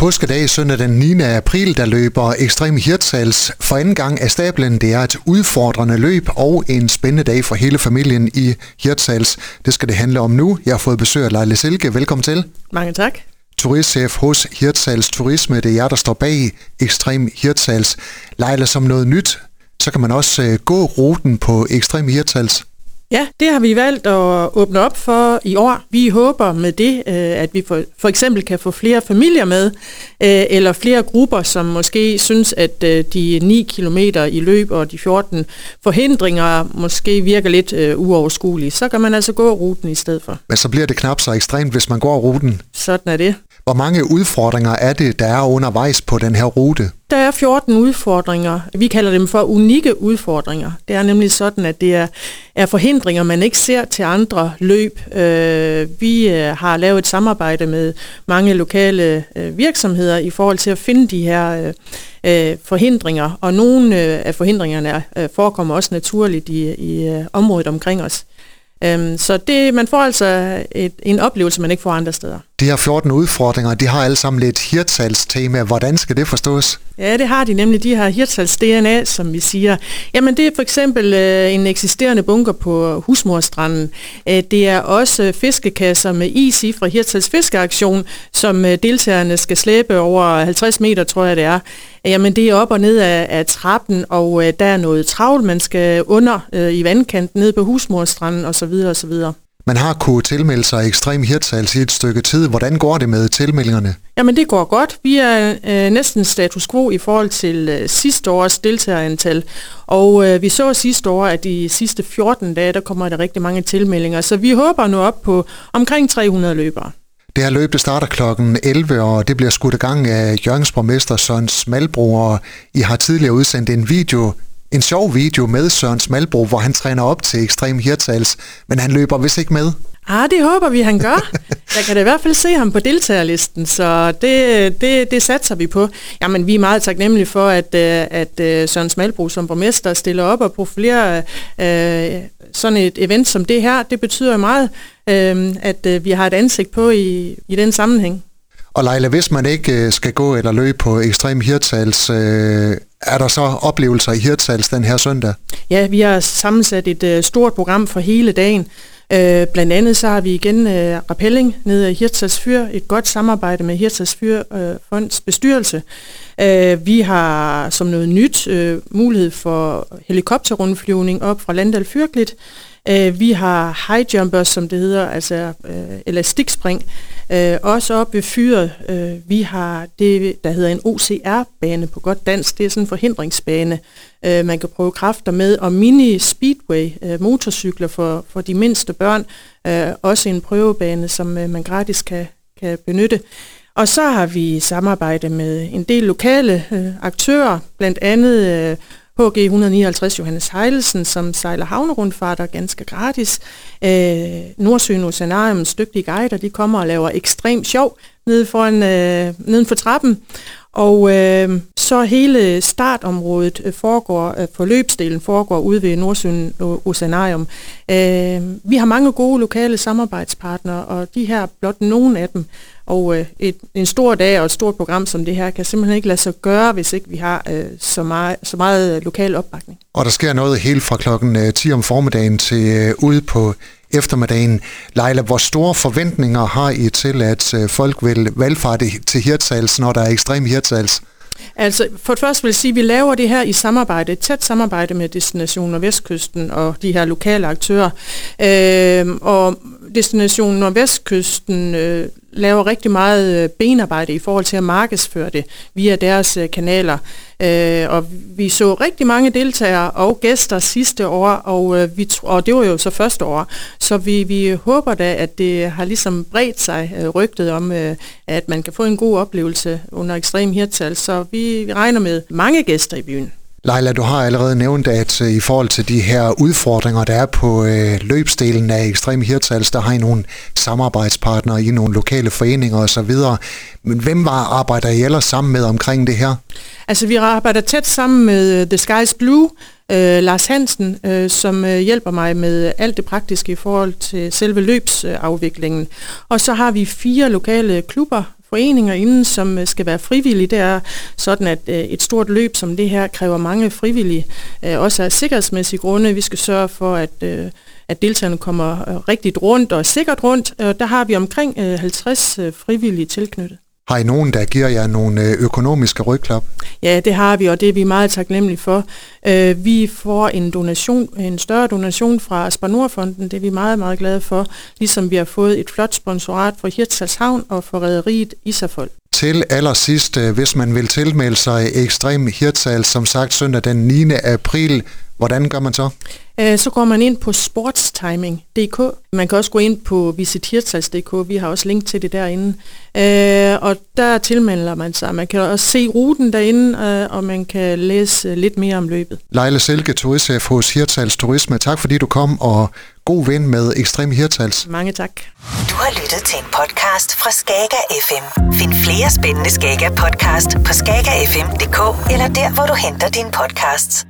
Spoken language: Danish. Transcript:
Påskedag søndag den 9. april, der løber Ekstrem Hirtshals for anden gang af stablen. Det er et udfordrende løb og en spændende dag for hele familien i Hirtshals. Det skal det handle om nu. Jeg har fået besøg af Leila Silke. Velkommen til. Mange tak. Turistchef hos Hirtshals Turisme. Det er jer, der står bag Ekstrem Hirtshals. Leila, som noget nyt, så kan man også øh, gå ruten på Ekstrem Hirtshals. Ja, det har vi valgt at åbne op for i år. Vi håber med det, øh, at vi for, for eksempel kan få flere familier med, øh, eller flere grupper, som måske synes, at øh, de 9 km i løb og de 14 forhindringer måske virker lidt uoverskuelige. Så kan man altså gå ruten i stedet for. Men så bliver det knap så ekstremt, hvis man går ruten. Sådan er det. Hvor mange udfordringer er det, der er undervejs på den her rute? Der er 14 udfordringer. Vi kalder dem for unikke udfordringer. Det er nemlig sådan, at det er, er forhindringer, man ikke ser til andre løb. Øh, vi øh, har lavet et samarbejde med mange lokale øh, virksomheder i forhold til at finde de her øh, øh, forhindringer, og nogle øh, af forhindringerne forekommer også naturligt i, i området omkring os. Øhm, så det, man får altså et, en oplevelse, man ikke får andre steder. De her 14 udfordringer, de har alle sammen lidt hirtsalstema. Hvordan skal det forstås? Ja, det har de nemlig. De har hirtals DNA, som vi siger. Jamen, det er for eksempel øh, en eksisterende bunker på Husmorstranden. Øh, det er også fiskekasser med is i fra Hirtals Fiskeaktion, som øh, deltagerne skal slæbe over 50 meter, tror jeg det er. Jamen, det er op og ned af, af trappen, og øh, der er noget travlt, man skal under øh, i vandkanten, ned på Husmorstranden osv. osv. Man har kunnet tilmelde sig ekstrem hirtshals i et stykke tid. Hvordan går det med tilmeldingerne? Jamen det går godt. Vi er øh, næsten status quo i forhold til øh, sidste års deltagerantal. Og øh, vi så sidste år, at de sidste 14 dage, der kommer der rigtig mange tilmeldinger. Så vi håber nu op på omkring 300 løbere. Det her løb det starter kl. 11, og det bliver skudt i gang af Jørgens borgmester Søren Smalbro, og I har tidligere udsendt en video en sjov video med Søren Smalbro, hvor han træner op til ekstrem hirtals, men han løber vist ikke med. Ah, det håber vi, han gør. Jeg kan da i hvert fald se ham på deltagerlisten, så det, det, det satser vi på. Jamen, vi er meget taknemmelige for, at, øh, at øh, Søren Smalbro som borgmester stiller op og profilerer øh, sådan et event som det her. Det betyder meget, øh, at øh, vi har et ansigt på i, i den sammenhæng. Og Leila, hvis man ikke skal gå eller løbe på ekstrem hirtals, øh, er der så oplevelser i Hirtshals den her søndag? Ja, vi har sammensat et øh, stort program for hele dagen. Øh, blandt andet så har vi igen øh, rappelling nede i Hirtshals Fyr, et godt samarbejde med Hirtshals Fyr øh, Fonds bestyrelse. Øh, vi har som noget nyt øh, mulighed for helikopterrundflyvning op fra Landal Fyrklit. Øh, vi har high jumpers, som det hedder, altså øh, elastikspring, Øh, også op ved fyret. øh, vi har det, der hedder en OCR-bane på godt dansk. Det er sådan en forhindringsbane, øh, man kan prøve kræfter med. Og mini-speedway, uh, motorcykler for, for de mindste børn. Øh, også en prøvebane, som øh, man gratis kan, kan benytte. Og så har vi samarbejde med en del lokale øh, aktører, blandt andet øh, HG 159 Johannes Heilsen, som sejler havnerundfarter ganske gratis. Øh, Nordsøen Oceanariums dygtige guider, de kommer og laver ekstrem sjov nede, foran, øh, neden for trappen. Og øh, så hele startområdet øh, foregår, øh, forløbsdelen foregår ude ved Nordsøen Oceanarium. Øh, vi har mange gode lokale samarbejdspartnere, og de her blot nogle af dem. Og øh, et, en stor dag og et stort program som det her kan simpelthen ikke lade sig gøre, hvis ikke vi har øh, så, meget, så meget lokal opbakning. Og der sker noget helt fra klokken 10 om formiddagen til øh, ude på eftermiddagen. Leila, hvor store forventninger har I til, at øh, folk vil valgfarte til Hirtshals, når der er ekstrem Hirtshals? Altså, for det første vil jeg sige, at vi laver det her i samarbejde, et tæt samarbejde med Destination Nordvestkysten og de her lokale aktører. Øh, og Destination Nordvestkysten øh, laver rigtig meget øh, benarbejde i forhold til at markedsføre det via deres øh, kanaler. Øh, og vi så rigtig mange deltagere og gæster sidste år, og, vi, og det var jo så første år. Så vi, vi håber da, at det har ligesom bredt sig rygtet om, at man kan få en god oplevelse under ekstrem hirtal. Så vi regner med mange gæster i byen. Leila, du har allerede nævnt, at øh, i forhold til de her udfordringer, der er på øh, løbsdelen af Ekstrem Hirtals, der har I nogle samarbejdspartnere i nogle lokale foreninger osv. Men hvem var arbejder I ellers sammen med omkring det her? Altså, vi arbejder tæt sammen med øh, The Skies Blue, øh, Lars Hansen, øh, som øh, hjælper mig med alt det praktiske i forhold til selve løbsafviklingen. Og så har vi fire lokale klubber foreninger inden, som øh, skal være frivillige. Det er sådan, at øh, et stort løb som det her kræver mange frivillige, øh, også af sikkerhedsmæssige grunde. Vi skal sørge for, at, at deltagerne kommer rigtigt rundt og sikkert rundt. Og der har vi omkring 50 frivillige tilknyttet. Har I nogen, der giver jer nogle øh, økonomiske rygklap? Ja, det har vi, og det er vi meget taknemmelige for. Øh, vi får en donation, en større donation fra Spanurfonden, det er vi meget, meget glade for, ligesom vi har fået et flot sponsorat fra Hirtshals Havn og for rederiet Isafold. Til allersidst, øh, hvis man vil tilmelde sig Ekstrem Hirtshals, som sagt søndag den 9. april, hvordan gør man så? Øh, så går man ind på sportstiming.dk. Man kan også gå ind på visitirtals.dk. Vi har også link til det derinde. Øh, og der tilmelder man sig. Man kan også se ruten derinde, øh, og man kan læse lidt mere om løbet. Leila Silke, turistchef hos Hirtals Turisme. Tak fordi du kom, og god ven med Ekstrem Hirtals. Mange tak. Du har lyttet til en podcast fra Skager FM. Find flere spændende Skager podcast på skagerfm.dk eller der, hvor du henter dine podcasts.